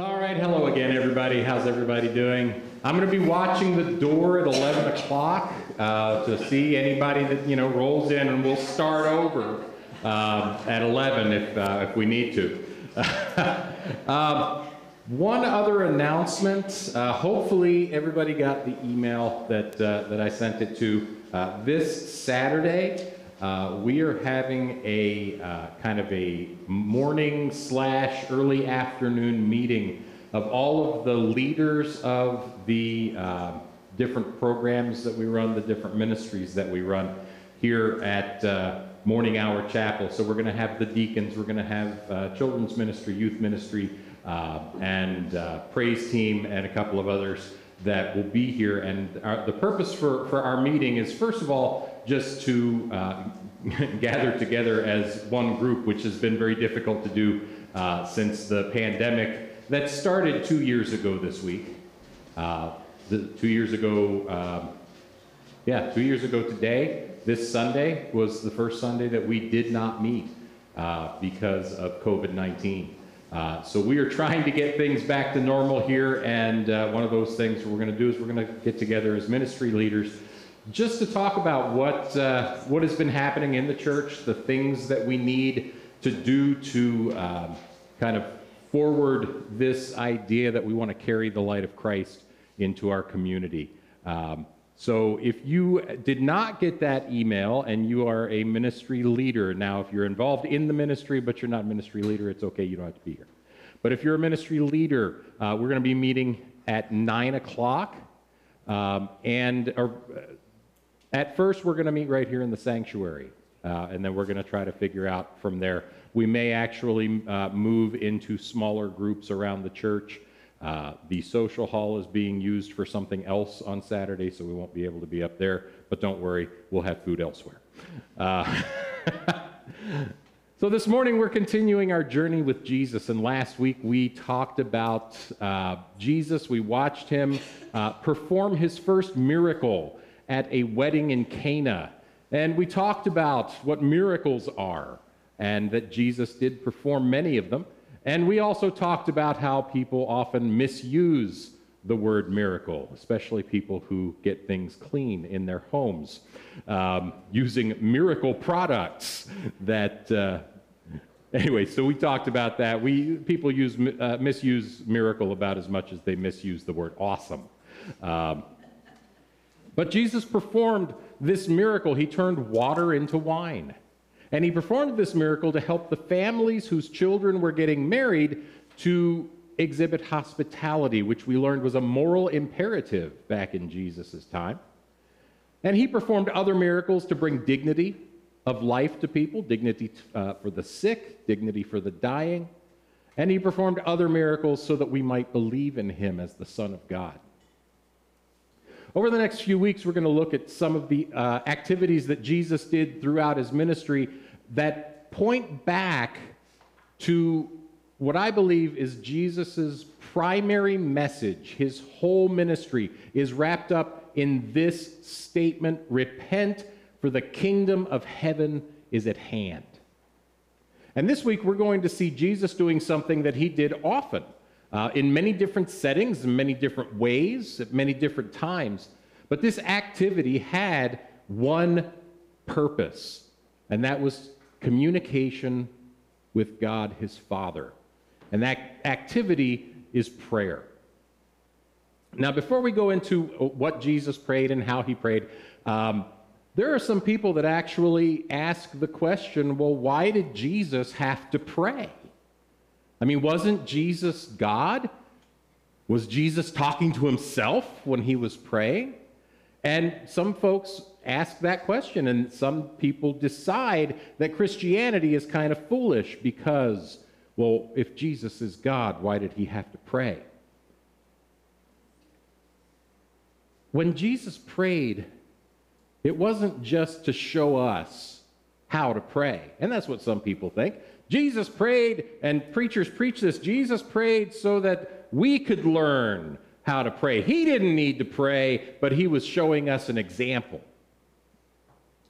All right, hello again, everybody. How's everybody doing? I'm going to be watching the door at 11 o'clock uh, to see anybody that you know rolls in, and we'll start over um, at 11 if uh, if we need to. um, one other announcement. Uh, hopefully, everybody got the email that uh, that I sent it to. Uh, this Saturday, uh, we are having a uh, kind of a morning slash early afternoon meeting of all of the leaders of the uh, different programs that we run, the different ministries that we run here at uh, Morning Hour Chapel. So we're going to have the deacons, we're going to have uh, children's ministry, youth ministry, and praise team, and a couple of others that will be here. And our, the purpose for, for our meeting is, first of all, just to uh, gather together as one group, which has been very difficult to do uh, since the pandemic that started two years ago this week. Uh, the, two years ago, um, yeah, two years ago today, this Sunday was the first Sunday that we did not meet uh, because of COVID 19. Uh, so we are trying to get things back to normal here, and uh, one of those things we're going to do is we're going to get together as ministry leaders just to talk about what uh, what has been happening in the church, the things that we need to do to um, kind of forward this idea that we want to carry the light of Christ into our community. Um, so if you did not get that email and you are a ministry leader, now if you're involved in the ministry but you're not ministry leader, it's okay, you don't have to be here. But if you're a ministry leader, uh, we're going to be meeting at 9 o'clock. Um, and uh, at first, we're going to meet right here in the sanctuary. Uh, and then we're going to try to figure out from there. We may actually uh, move into smaller groups around the church. Uh, the social hall is being used for something else on Saturday, so we won't be able to be up there. But don't worry, we'll have food elsewhere. Uh, so this morning we're continuing our journey with Jesus, and last week we talked about uh, Jesus. We watched him uh, perform his first miracle at a wedding in Cana, and we talked about what miracles are, and that Jesus did perform many of them. And we also talked about how people often misuse the word miracle, especially people who get things clean in their homes, um, using miracle products that. Uh, anyway, so we talked about that. We people use uh, misuse miracle about as much as they misuse the word awesome. Um, but Jesus performed this miracle. He turned water into wine. And he performed this miracle to help the families whose children were getting married to exhibit hospitality, which we learned was a moral imperative back in Jesus' time. And he performed other miracles to bring dignity of life to people, dignity uh, for the sick, dignity for the dying. And he performed other miracles so that we might believe in him as the Son of God. Over the next few weeks, we're going to look at some of the uh, activities that Jesus did throughout his ministry that point back to what I believe is Jesus' primary message. His whole ministry is wrapped up in this statement repent, for the kingdom of heaven is at hand. And this week, we're going to see Jesus doing something that he did often uh, in many different settings, in many different ways, at many different times. But this activity had one purpose, and that was communication with God his Father. And that activity is prayer. Now, before we go into what Jesus prayed and how he prayed, um, there are some people that actually ask the question well, why did Jesus have to pray? I mean, wasn't Jesus God? Was Jesus talking to himself when he was praying? And some folks ask that question, and some people decide that Christianity is kind of foolish because, well, if Jesus is God, why did he have to pray? When Jesus prayed, it wasn't just to show us how to pray. And that's what some people think. Jesus prayed, and preachers preach this. Jesus prayed so that we could learn how to pray. He didn't need to pray, but he was showing us an example.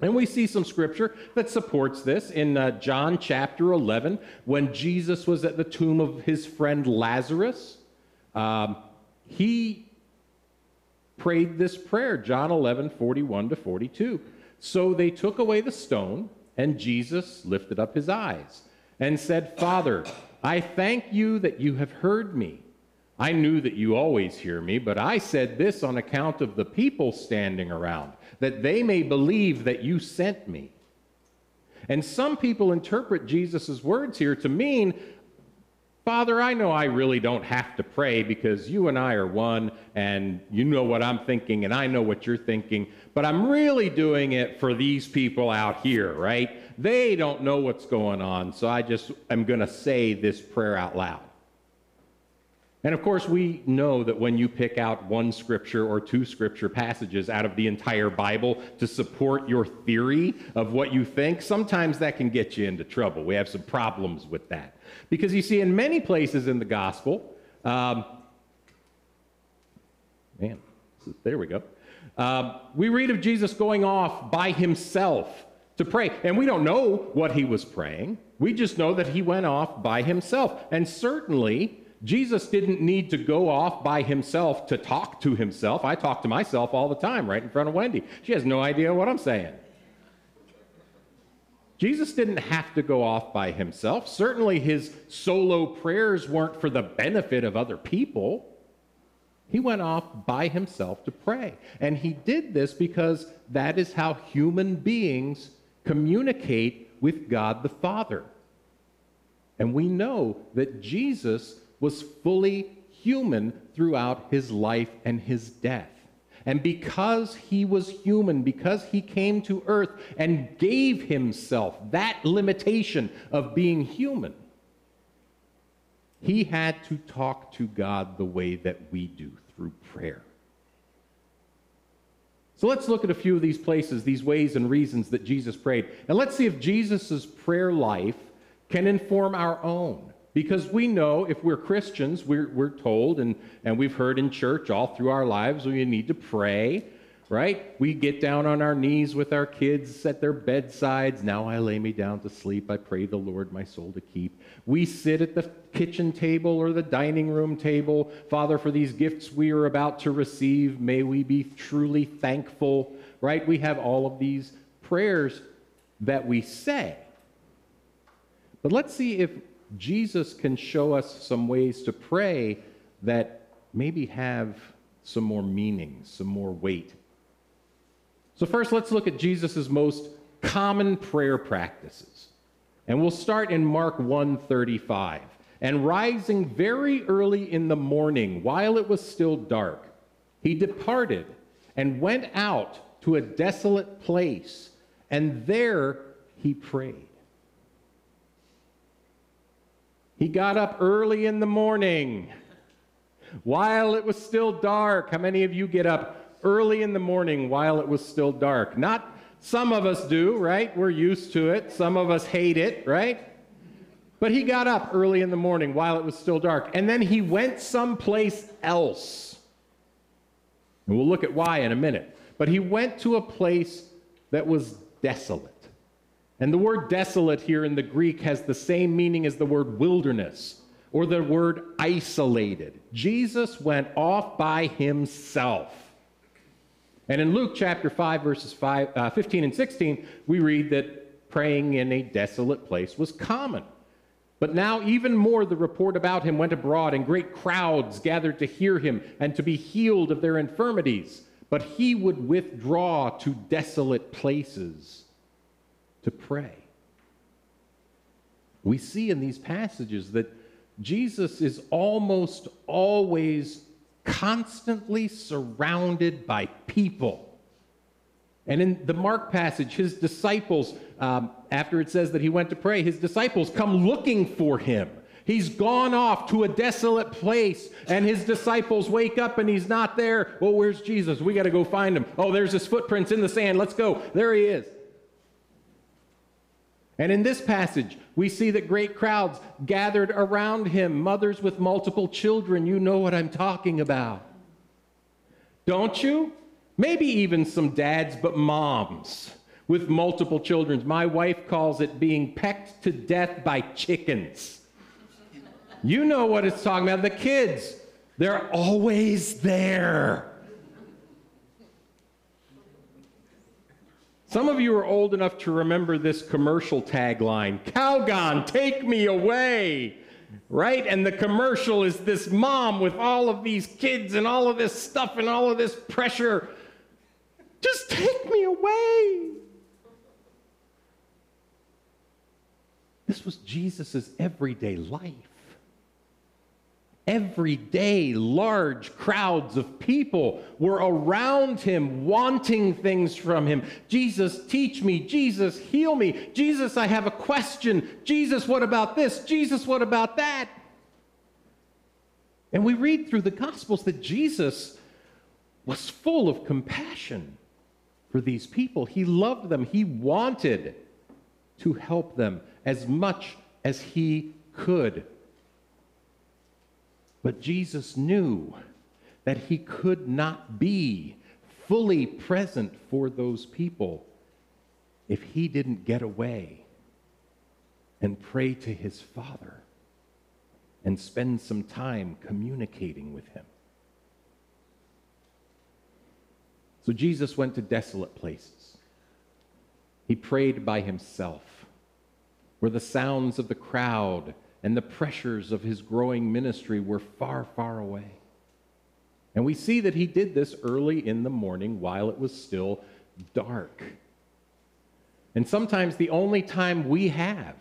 And we see some scripture that supports this in uh, John chapter 11 when Jesus was at the tomb of his friend Lazarus. Um, he prayed this prayer, John 11, 41 to 42. So they took away the stone, and Jesus lifted up his eyes and said, Father, I thank you that you have heard me. I knew that you always hear me, but I said this on account of the people standing around, that they may believe that you sent me. And some people interpret Jesus' words here to mean, Father, I know I really don't have to pray because you and I are one, and you know what I'm thinking, and I know what you're thinking, but I'm really doing it for these people out here, right? They don't know what's going on, so I just am going to say this prayer out loud. And of course, we know that when you pick out one scripture or two scripture passages out of the entire Bible to support your theory of what you think, sometimes that can get you into trouble. We have some problems with that. Because you see, in many places in the gospel, um, man, there we go. Um, we read of Jesus going off by himself to pray. And we don't know what he was praying. We just know that he went off by himself. And certainly, Jesus didn't need to go off by himself to talk to himself. I talk to myself all the time right in front of Wendy. She has no idea what I'm saying. Jesus didn't have to go off by himself. Certainly, his solo prayers weren't for the benefit of other people. He went off by himself to pray. And he did this because that is how human beings communicate with God the Father. And we know that Jesus was fully human throughout his life and his death. And because he was human, because he came to earth and gave himself that limitation of being human, he had to talk to God the way that we do through prayer. So let's look at a few of these places, these ways and reasons that Jesus prayed. And let's see if Jesus' prayer life can inform our own. Because we know if we're Christians, we're, we're told and, and we've heard in church all through our lives we need to pray, right? We get down on our knees with our kids at their bedsides. Now I lay me down to sleep. I pray the Lord my soul to keep. We sit at the kitchen table or the dining room table. Father, for these gifts we are about to receive, may we be truly thankful, right? We have all of these prayers that we say. But let's see if Jesus can show us some ways to pray that maybe have some more meaning, some more weight. So, first, let's look at Jesus' most common prayer practices. And we'll start in Mark 1:35. And rising very early in the morning, while it was still dark, he departed and went out to a desolate place, and there he prayed. He got up early in the morning while it was still dark. How many of you get up early in the morning while it was still dark? Not some of us do, right? We're used to it. Some of us hate it, right? But he got up early in the morning while it was still dark. And then he went someplace else. And we'll look at why in a minute. But he went to a place that was desolate. And the word desolate here in the Greek has the same meaning as the word wilderness or the word isolated. Jesus went off by himself. And in Luke chapter 5, verses 5, uh, 15 and 16, we read that praying in a desolate place was common. But now, even more, the report about him went abroad, and great crowds gathered to hear him and to be healed of their infirmities. But he would withdraw to desolate places to pray. We see in these passages that Jesus is almost always constantly surrounded by people. And in the Mark passage, his disciples, um, after it says that he went to pray, his disciples come looking for him. He's gone off to a desolate place, and his disciples wake up and he's not there. Well, where's Jesus? We got to go find him. Oh, there's his footprints in the sand. Let's go. There he is. And in this passage, we see that great crowds gathered around him, mothers with multiple children. You know what I'm talking about. Don't you? Maybe even some dads, but moms with multiple children. My wife calls it being pecked to death by chickens. You know what it's talking about. The kids, they're always there. Some of you are old enough to remember this commercial tagline Calgon, take me away. Right? And the commercial is this mom with all of these kids and all of this stuff and all of this pressure. Just take me away. This was Jesus' everyday life every day large crowds of people were around him wanting things from him. Jesus teach me. Jesus heal me. Jesus i have a question. Jesus what about this? Jesus what about that? And we read through the gospels that jesus was full of compassion for these people. He loved them. He wanted to help them as much as he could but Jesus knew that he could not be fully present for those people if he didn't get away and pray to his Father and spend some time communicating with him. So Jesus went to desolate places. He prayed by himself, where the sounds of the crowd and the pressures of his growing ministry were far, far away. And we see that he did this early in the morning while it was still dark. And sometimes the only time we have,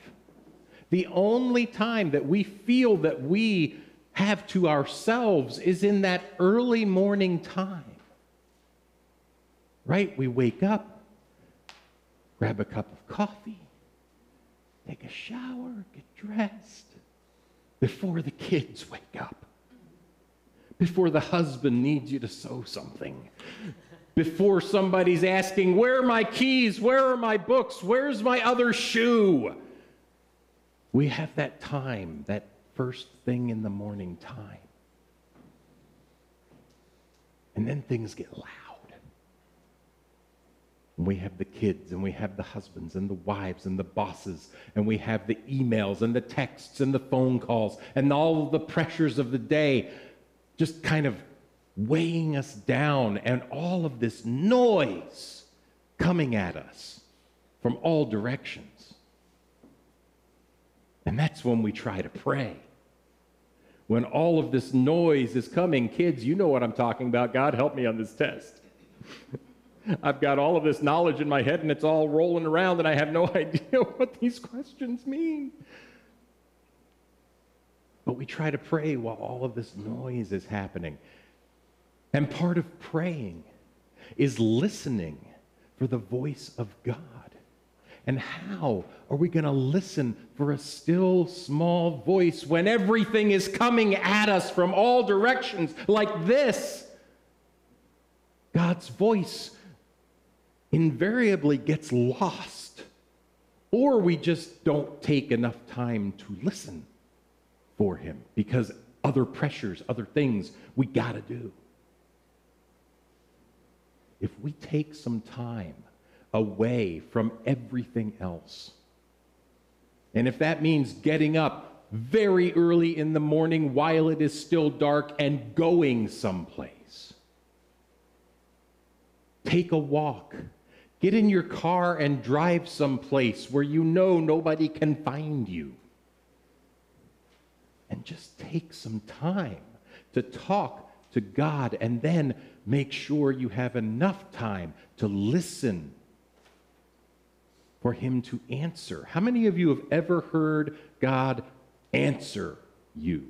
the only time that we feel that we have to ourselves is in that early morning time. Right? We wake up, grab a cup of coffee, take a shower, get dressed, before the kids wake up, before the husband needs you to sew something, before somebody's asking, Where are my keys? Where are my books? Where's my other shoe? We have that time, that first thing in the morning time. And then things get loud. And we have the kids, and we have the husbands, and the wives, and the bosses, and we have the emails, and the texts, and the phone calls, and all the pressures of the day just kind of weighing us down, and all of this noise coming at us from all directions. And that's when we try to pray. When all of this noise is coming, kids, you know what I'm talking about. God, help me on this test. I've got all of this knowledge in my head and it's all rolling around and I have no idea what these questions mean. But we try to pray while all of this noise is happening. And part of praying is listening for the voice of God. And how are we going to listen for a still small voice when everything is coming at us from all directions like this? God's voice invariably gets lost, or we just don't take enough time to listen for him because other pressures, other things we got to do. If we take some time away from everything else, and if that means getting up very early in the morning while it is still dark and going someplace, take a walk Get in your car and drive someplace where you know nobody can find you. And just take some time to talk to God and then make sure you have enough time to listen for Him to answer. How many of you have ever heard God answer you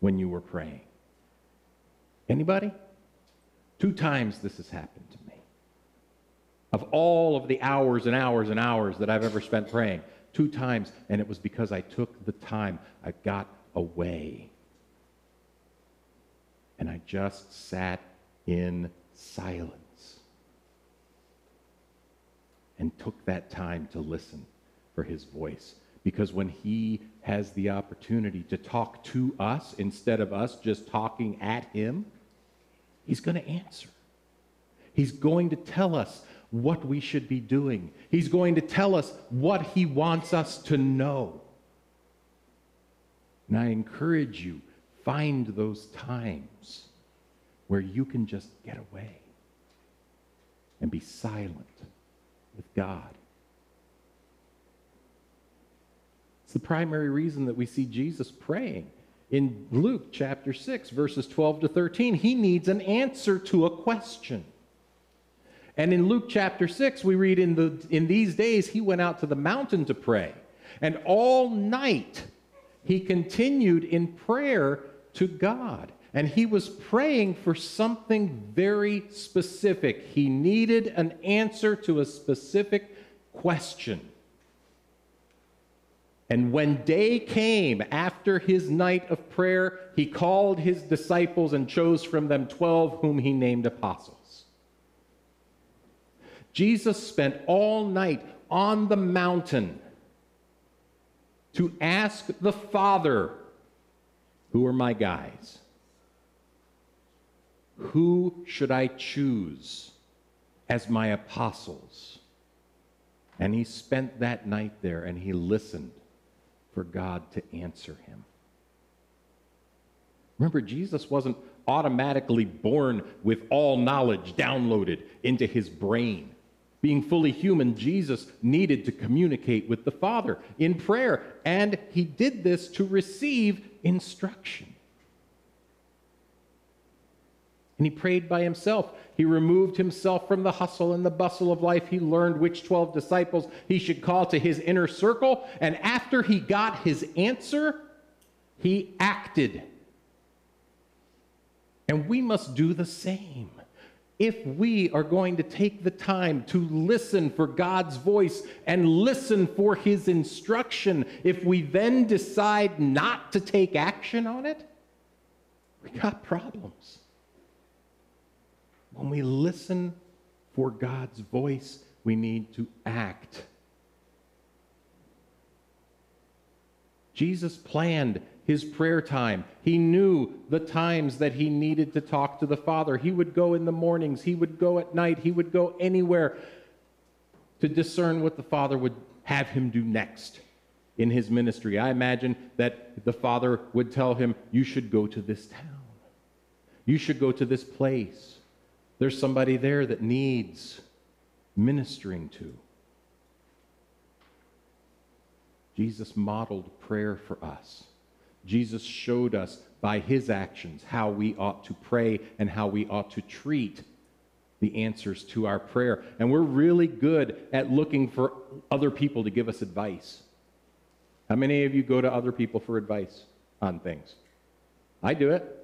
when you were praying? Anybody? Two times this has happened to me of all of the hours and hours and hours that I've ever spent praying. Two times, and it was because I took the time. I got away. And I just sat in silence and took that time to listen for his voice. Because when he has the opportunity to talk to us instead of us just talking at him, he's going to answer. He's going to tell us what we should be doing. He's going to tell us what he wants us to know. And I encourage you, find those times where you can just get away and be silent with God. It's the primary reason that we see Jesus praying. In Luke chapter 6, verses 12 to 13, he needs an answer to a question. And in Luke chapter 6, we read in, the, in these days, he went out to the mountain to pray. And all night, he continued in prayer to God. And he was praying for something very specific. He needed an answer to a specific question. And when day came after his night of prayer, he called his disciples and chose from them 12 whom he named apostles. Jesus spent all night on the mountain to ask the Father, Who are my guys? Who should I choose as my apostles? And he spent that night there and he listened for God to answer him. Remember, Jesus wasn't automatically born with all knowledge downloaded into his brain. Being fully human, Jesus needed to communicate with the Father in prayer, and he did this to receive instruction. And he prayed by himself. He removed himself from the hustle and the bustle of life. He learned which 12 disciples he should call to his inner circle. And after he got his answer, he acted. And we must do the same. If we are going to take the time to listen for God's voice and listen for his instruction, if we then decide not to take action on it, we got problems. When we listen for God's voice, we need to act. Jesus planned his prayer time. He knew the times that he needed to talk to the Father. He would go in the mornings, he would go at night, he would go anywhere to discern what the Father would have him do next in his ministry. I imagine that the Father would tell him, You should go to this town, you should go to this place. There's somebody there that needs ministering to. Jesus modeled prayer for us. Jesus showed us by his actions how we ought to pray and how we ought to treat the answers to our prayer. And we're really good at looking for other people to give us advice. How many of you go to other people for advice on things? I do it.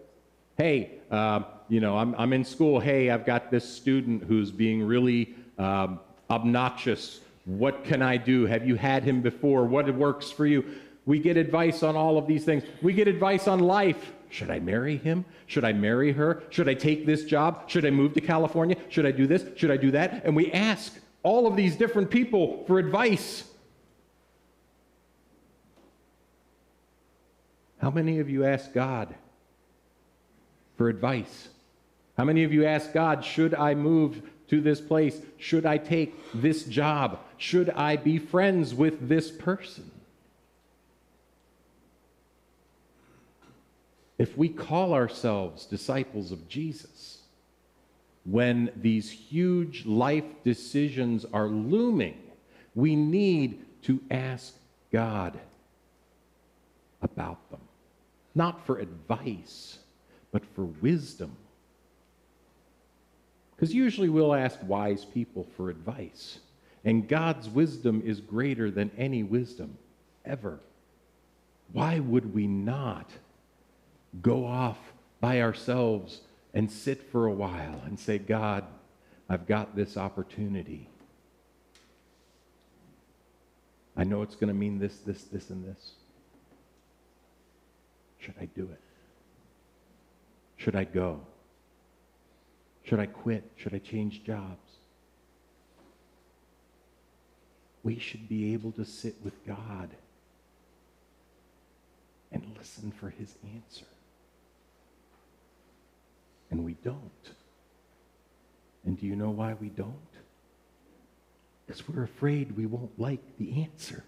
Hey, uh, you know, I'm, I'm in school. Hey, I've got this student who's being really um, obnoxious. What can I do? Have you had him before? What works for you? We get advice on all of these things. We get advice on life. Should I marry him? Should I marry her? Should I take this job? Should I move to California? Should I do this? Should I do that? And we ask all of these different people for advice. How many of you ask God for advice? How many of you ask God, should I move to this place? Should I take this job? Should I be friends with this person? If we call ourselves disciples of Jesus, when these huge life decisions are looming, we need to ask God about them. Not for advice, but for wisdom because usually we'll ask wise people for advice. And God's wisdom is greater than any wisdom ever. Why would we not go off by ourselves and sit for a while and say, God, I've got this opportunity. I know it's going to mean this, this, this, and this. Should I do it? Should I go? Should I quit? Should I change jobs? We should be able to sit with God and listen for his answer. And we don't. And do you know why we don't? Because we're afraid we won't like the answer.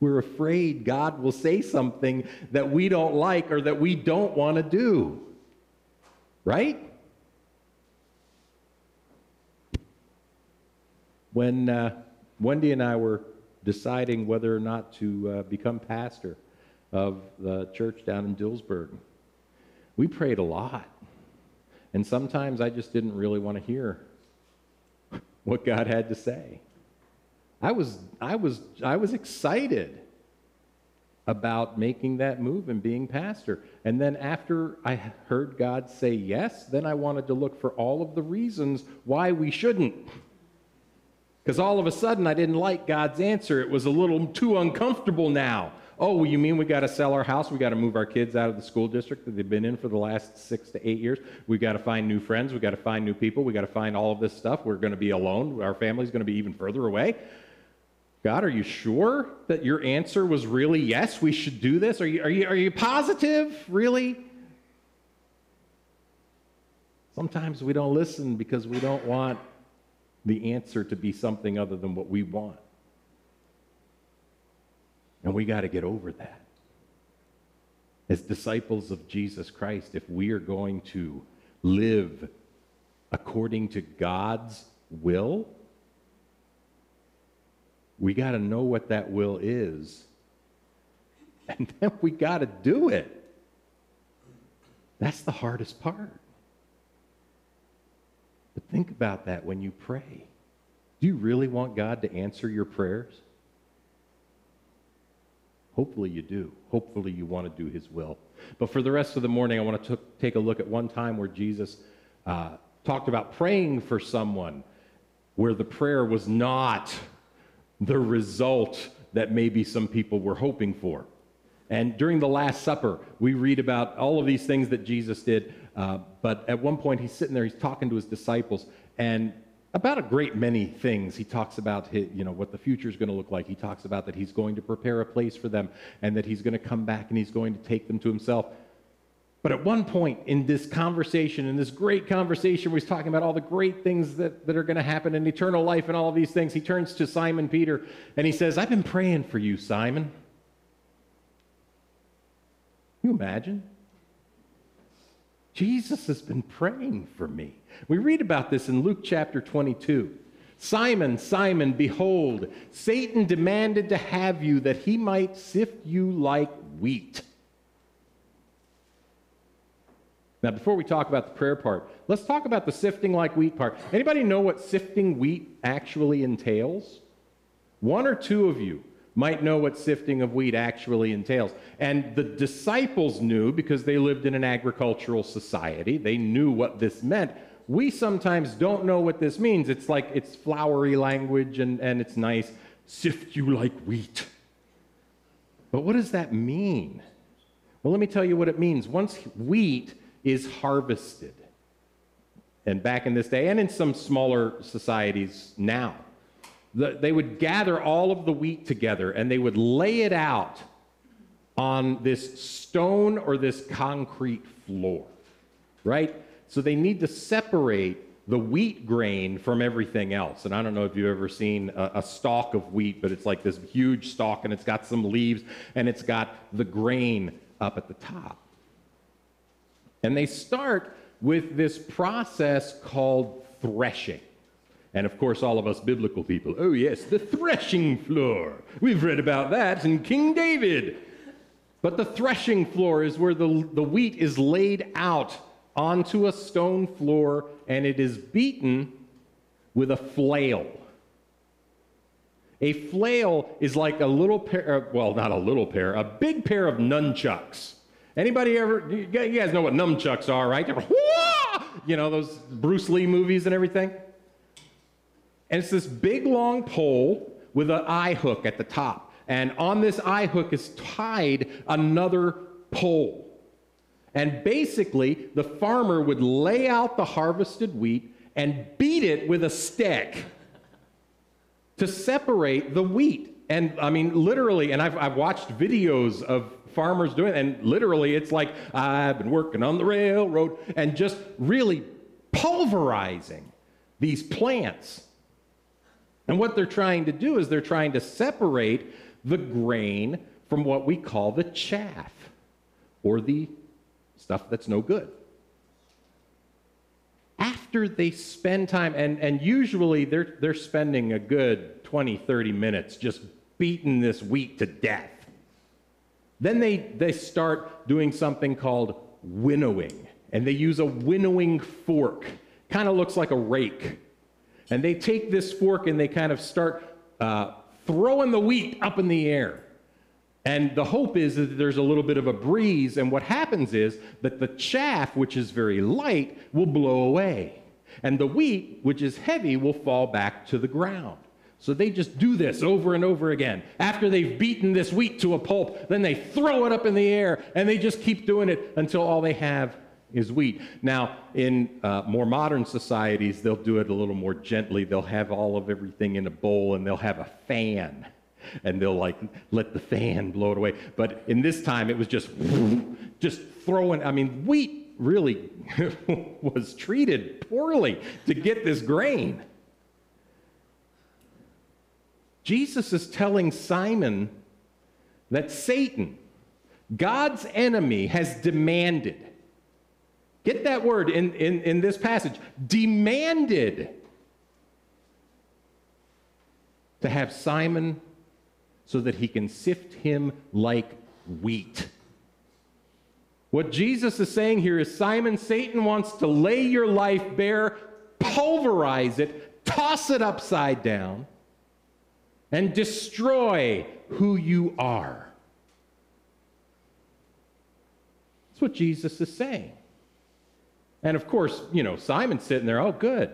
We're afraid God will say something that we don't like or that we don't want to do. Right? When uh, Wendy and I were deciding whether or not to uh, become pastor of the church down in Dillsburg, we prayed a lot. And sometimes I just didn't really want to hear what God had to say. I was, I was, I was excited about making that move and being pastor. And then after I heard God say yes, then I wanted to look for all of the reasons why we shouldn't. Because all of a sudden I didn't like God's answer. It was a little too uncomfortable now. Oh, you mean we got to sell our house? We got to move our kids out of the school district that they've been in for the last six to eight years. We got to find new friends. We got to find new people. We got to find all of this stuff. We're going to be alone. Our family's going to be even further away. God, are you sure that your answer was really yes, we should do this? Are you, are you, are you positive, really? Sometimes we don't listen because we don't want the answer to be something other than what we want. And we got to get over that. As disciples of Jesus Christ, if we are going to live according to God's will, we got to know what that will is. And then we got to do it. That's the hardest part. But think about that when you pray. Do you really want God to answer your prayers? Hopefully you do. Hopefully you want to do his will. But for the rest of the morning, I want to take a look at one time where Jesus uh, talked about praying for someone where the prayer was not the result that maybe some people were hoping for. And during the Last Supper, we read about all of these things that Jesus did. Uh, but at one point, he's sitting there, he's talking to his disciples, and about a great many things. He talks about his, you know what the future is going to look like. He talks about that he's going to prepare a place for them, and that he's going to come back and he's going to take them to himself. But at one point in this conversation, in this great conversation where he's talking about all the great things that, that are going to happen in eternal life and all of these things, he turns to Simon Peter and he says, I've been praying for you, Simon. Can you imagine? Jesus has been praying for me. We read about this in Luke chapter 22. Simon, Simon, behold, Satan demanded to have you that he might sift you like wheat. Now, before we talk about the prayer part, let's talk about the sifting like wheat part. Anybody know what sifting wheat actually entails? One or two of you might know what sifting of wheat actually entails. And the disciples knew because they lived in an agricultural society. They knew what this meant. We sometimes don't know what this means. It's like it's flowery language and, and it's nice. Sift you like wheat. But what does that mean? Well, let me tell you what it means. Once wheat is harvested. And back in this day, and in some smaller societies now, the, they would gather all of the wheat together and they would lay it out on this stone or this concrete floor, right? So they need to separate the wheat grain from everything else. And I don't know if you've ever seen a, a, stalk of wheat, but it's like this huge stalk and it's got some leaves and it's got the grain up at the top. And they start with this process called threshing. And of course, all of us biblical people, oh, yes, the threshing floor. We've read about that in King David. But the threshing floor is where the, the wheat is laid out onto a stone floor and it is beaten with a flail. A flail is like a little pair, well, not a little pair, a big pair of nunchucks. Anybody ever, you guys know what nunchucks are, right? You know, those Bruce Lee movies and everything? And it's this big long pole with an eye hook at the top. And on this eye hook is tied another pole. And basically, the farmer would lay out the harvested wheat and beat it with a stick to separate the wheat. And I mean, literally, and I've, I've watched videos of farmers doing it. And literally, it's like, I've been working on the railroad and just really pulverizing these plants And what they're trying to do is they're trying to separate the grain from what we call the chaff or the stuff that's no good. After they spend time, and, and usually they're, they're spending a good 20, 30 minutes just beating this wheat to death. Then they, they start doing something called winnowing, and they use a winnowing fork. Kind of looks like a rake. And they take this fork and they kind of start uh, throwing the wheat up in the air. And the hope is that there's a little bit of a breeze, and what happens is that the chaff, which is very light, will blow away. And the wheat, which is heavy, will fall back to the ground. So they just do this over and over again. After they've beaten this wheat to a pulp, then they throw it up in the air, and they just keep doing it until all they have is wheat. Now, in uh, more modern societies, they'll do it a little more gently. They'll have all of everything in a bowl, and they'll have a fan and they'll like let the fan blow it away. But in this time, it was just just throwing. I mean, wheat really was treated poorly to get this grain. Jesus is telling Simon that Satan, God's enemy, has demanded. Get that word in, in, in this passage demanded to have Simon so that he can sift him like wheat. What Jesus is saying here is Simon, Satan wants to lay your life bare, pulverize it, toss it upside down, and destroy who you are. That's what Jesus is saying. And of course, you know, Simon's sitting there, oh, good.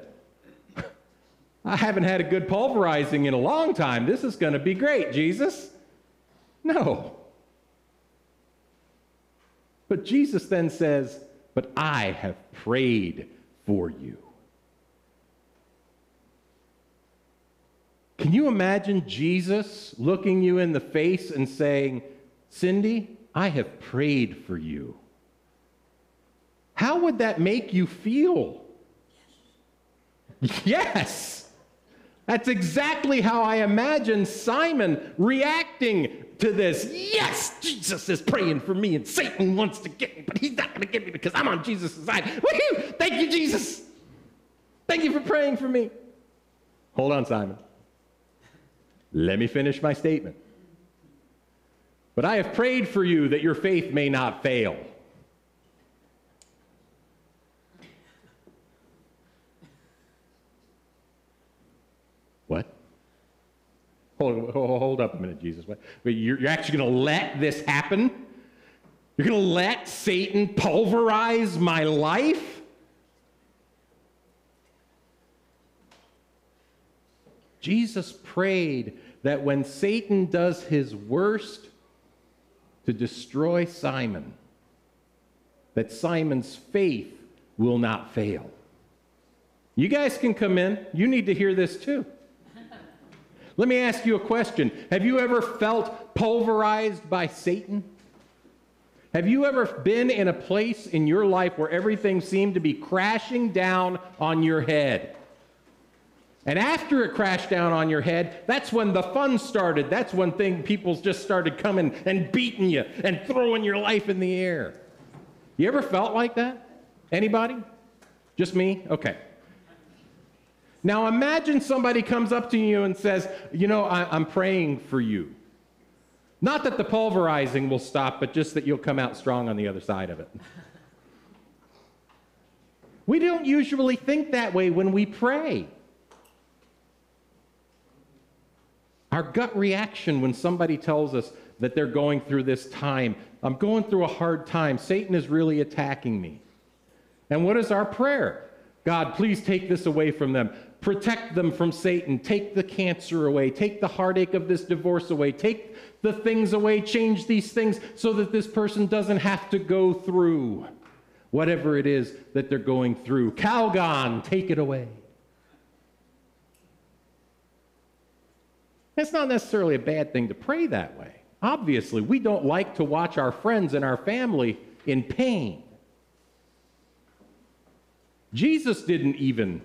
I haven't had a good pulverizing in a long time. This is going to be great, Jesus. No. But Jesus then says, But I have prayed for you. Can you imagine Jesus looking you in the face and saying, Cindy, I have prayed for you? How would that make you feel? Yes. That's exactly how I imagine Simon reacting to this. Yes, Jesus is praying for me, and Satan wants to get me, but he's not going to get me because I'm on Jesus' side. Woo-hoo! Thank you, Jesus. Thank you for praying for me. Hold on, Simon. Let me finish my statement. But I have prayed for you that your faith may not fail. Hold, hold up a minute, Jesus. You're, you're actually going to let this happen? You're going to let Satan pulverize my life? Jesus prayed that when Satan does his worst to destroy Simon, that Simon's faith will not fail. You guys can come in. You need to hear this too. Let me ask you a question. Have you ever felt pulverized by Satan? Have you ever been in a place in your life where everything seemed to be crashing down on your head? And after it crashed down on your head, that's when the fun started. That's when thing, people just started coming and beating you and throwing your life in the air. You ever felt like that? Anybody? Just me? Okay. Now imagine somebody comes up to you and says, You know, I, am praying for you. Not that the pulverizing will stop, but just that you'll come out strong on the other side of it. we don't usually think that way when we pray. Our gut reaction when somebody tells us that they're going through this time, I'm going through a hard time, Satan is really attacking me. And what is our prayer? God, please take this away from them. Protect them from Satan. Take the cancer away. Take the heartache of this divorce away. Take the things away. Change these things so that this person doesn't have to go through whatever it is that they're going through. Calgon, take it away. It's not necessarily a bad thing to pray that way. Obviously, we don't like to watch our friends and our family in pain. Jesus didn't even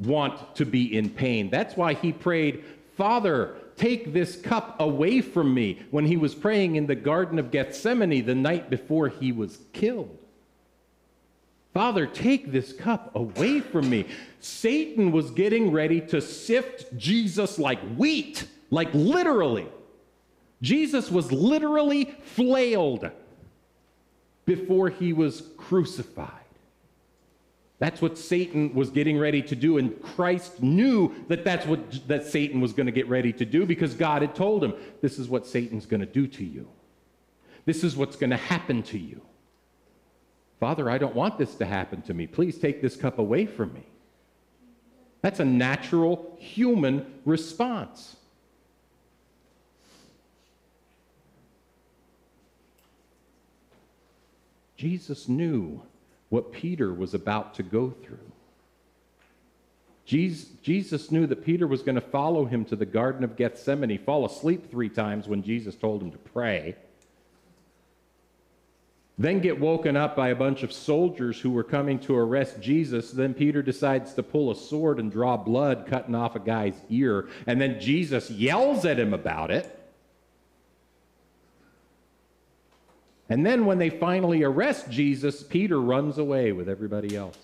want to be in pain. That's why he prayed, Father, take this cup away from me when he was praying in the Garden of Gethsemane the night before he was killed. Father, take this cup away from me. Satan was getting ready to sift Jesus like wheat, like literally. Jesus was literally flailed before he was crucified. That's what Satan was getting ready to do. And Christ knew that that's what that Satan was going to get ready to do because God had told him, this is what Satan's going to do to you. This is what's going to happen to you. Father, I don't want this to happen to me. Please take this cup away from me. That's a natural human response. Jesus knew what Peter was about to go through. Jesus knew that Peter was going to follow him to the Garden of Gethsemane, fall asleep three times when Jesus told him to pray, then get woken up by a bunch of soldiers who were coming to arrest Jesus. Then Peter decides to pull a sword and draw blood, cutting off a guy's ear. And then Jesus yells at him about it. And then when they finally arrest Jesus, Peter runs away with everybody else.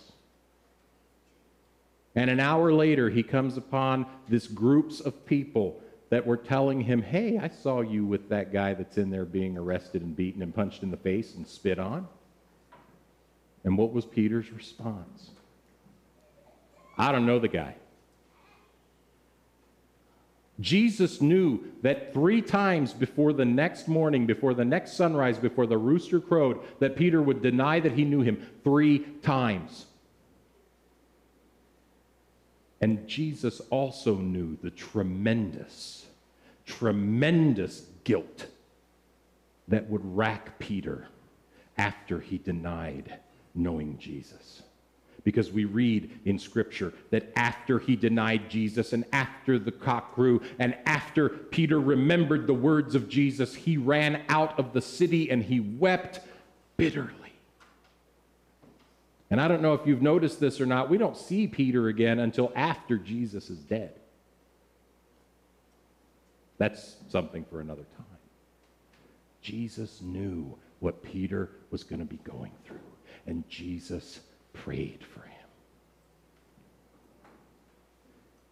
And an hour later, he comes upon this groups of people that were telling him, Hey, I saw you with that guy that's in there being arrested and beaten and punched in the face and spit on. And what was Peter's response? I don't know the guy. Jesus knew that three times before the next morning, before the next sunrise, before the rooster crowed, that Peter would deny that he knew him three times. And Jesus also knew the tremendous, tremendous guilt that would rack Peter after he denied knowing Jesus because we read in Scripture that after he denied Jesus and after the cock crew and after Peter remembered the words of Jesus, he ran out of the city and he wept bitterly. And I don't know if you've noticed this or not, we don't see Peter again until after Jesus is dead. That's something for another time. Jesus knew what Peter was going to be going through, and Jesus prayed for him.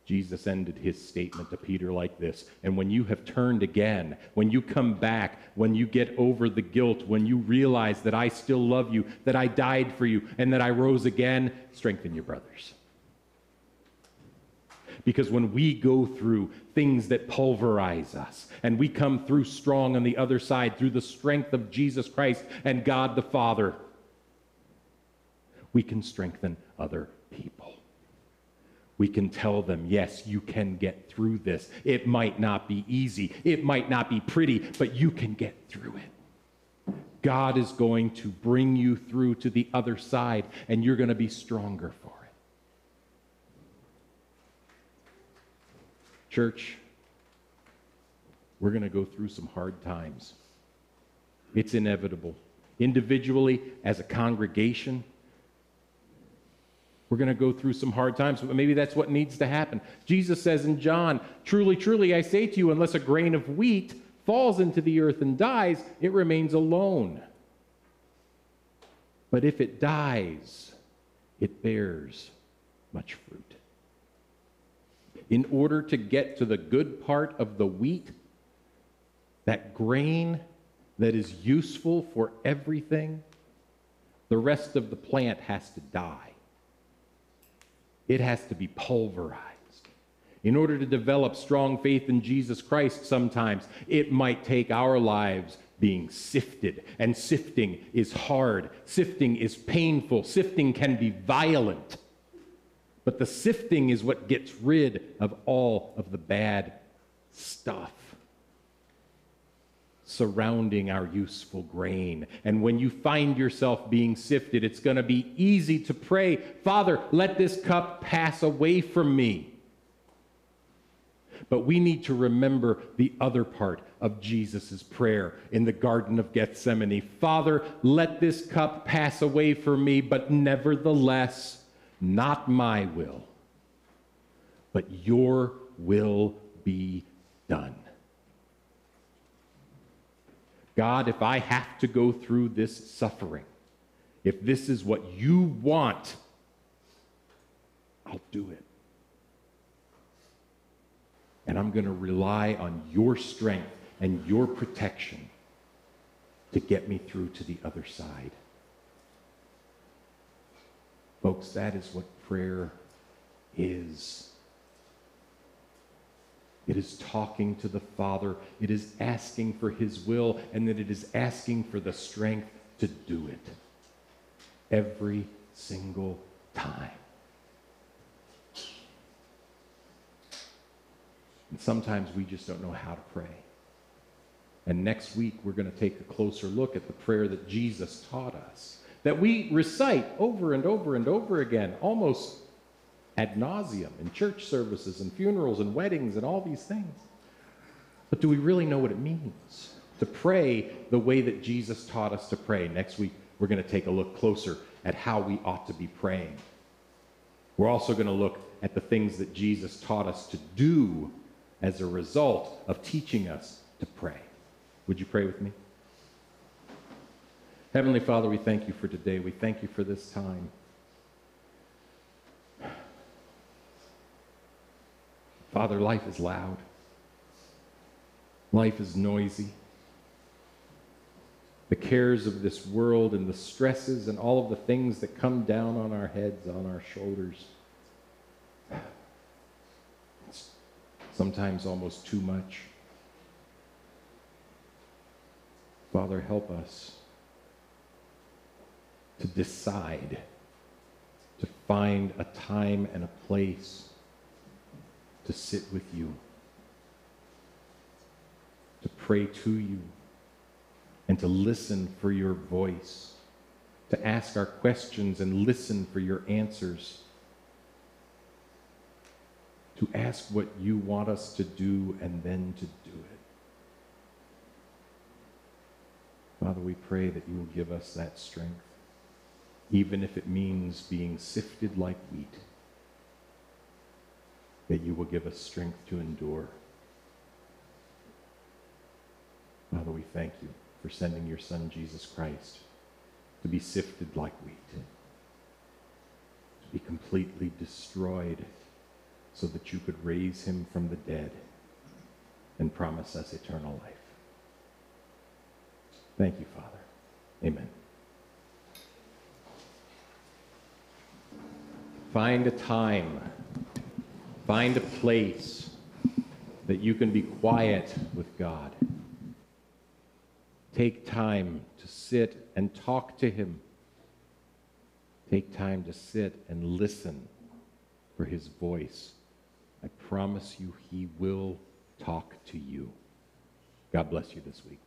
Jesus ended his statement to Peter like this And when you have turned again, when you come back, when you get over the guilt, when you realize that I still love you, that I died for you, and that I rose again, strengthen your brothers. Because when we go through things that pulverize us and we come through strong on the other side through the strength of Jesus Christ and God the Father, we can strengthen other people. We can tell them, yes, you can get through this. It might not be easy, it might not be pretty, but you can get through it. God is going to bring you through to the other side, and you're going to be stronger for it. Church, we're going to go through some hard times. It's inevitable. Individually, as a congregation, we're going to go through some hard times, but maybe that's what needs to happen. Jesus says in John, Truly, truly, I say to you, unless a grain of wheat falls into the earth and dies, it remains alone. But if it dies, it bears much fruit. In order to get to the good part of the wheat, that grain that is useful for everything, the rest of the plant has to die it has to be pulverized. In order to develop strong faith in Jesus Christ, sometimes it might take our lives being sifted. And sifting is hard, sifting is painful, sifting can be violent. But the sifting is what gets rid of all of the bad stuff surrounding our useful grain. And when you find yourself being sifted, it's going to be easy to pray, Father, let this cup pass away from me. But we need to remember the other part of Jesus' prayer in the Garden of Gethsemane Father, let this cup pass away from me, but nevertheless, not my will, but your will be done. God, if I have to go through this suffering, if this is what you want, I'll do it. And I'm going to rely on your strength and your protection to get me through to the other side. Folks, that is what prayer is. It is talking to the Father. It is asking for His will, and that it is asking for the strength to do it every single time. And sometimes we just don't know how to pray. And next week, we're going to take a closer look at the prayer that Jesus taught us, that we recite over and over and over again, almost ad nauseum in church services and funerals and weddings and all these things. But do we really know what it means to pray the way that Jesus taught us to pray? Next week, we're going to take a look closer at how we ought to be praying. We're also going to look at the things that Jesus taught us to do as a result of teaching us to pray. Would you pray with me? Heavenly Father, we thank you for today. We thank you for this time. Father, life is loud. Life is noisy. The cares of this world and the stresses and all of the things that come down on our heads, on our shoulders. It's sometimes almost too much. Father, help us to decide, to find a time and a place to sit with you, to pray to you, and to listen for your voice, to ask our questions and listen for your answers, to ask what you want us to do and then to do it. Father, we pray that you will give us that strength, even if it means being sifted like wheat, that you will give us strength to endure. Father, we thank you for sending your Son, Jesus Christ, to be sifted like wheat, to be completely destroyed so that you could raise him from the dead and promise us eternal life. Thank you, Father. Amen. Find a time, find a place that you can be quiet with God. Take time to sit and talk to Him. Take time to sit and listen for His voice. I promise you, He will talk to you. God bless you this week.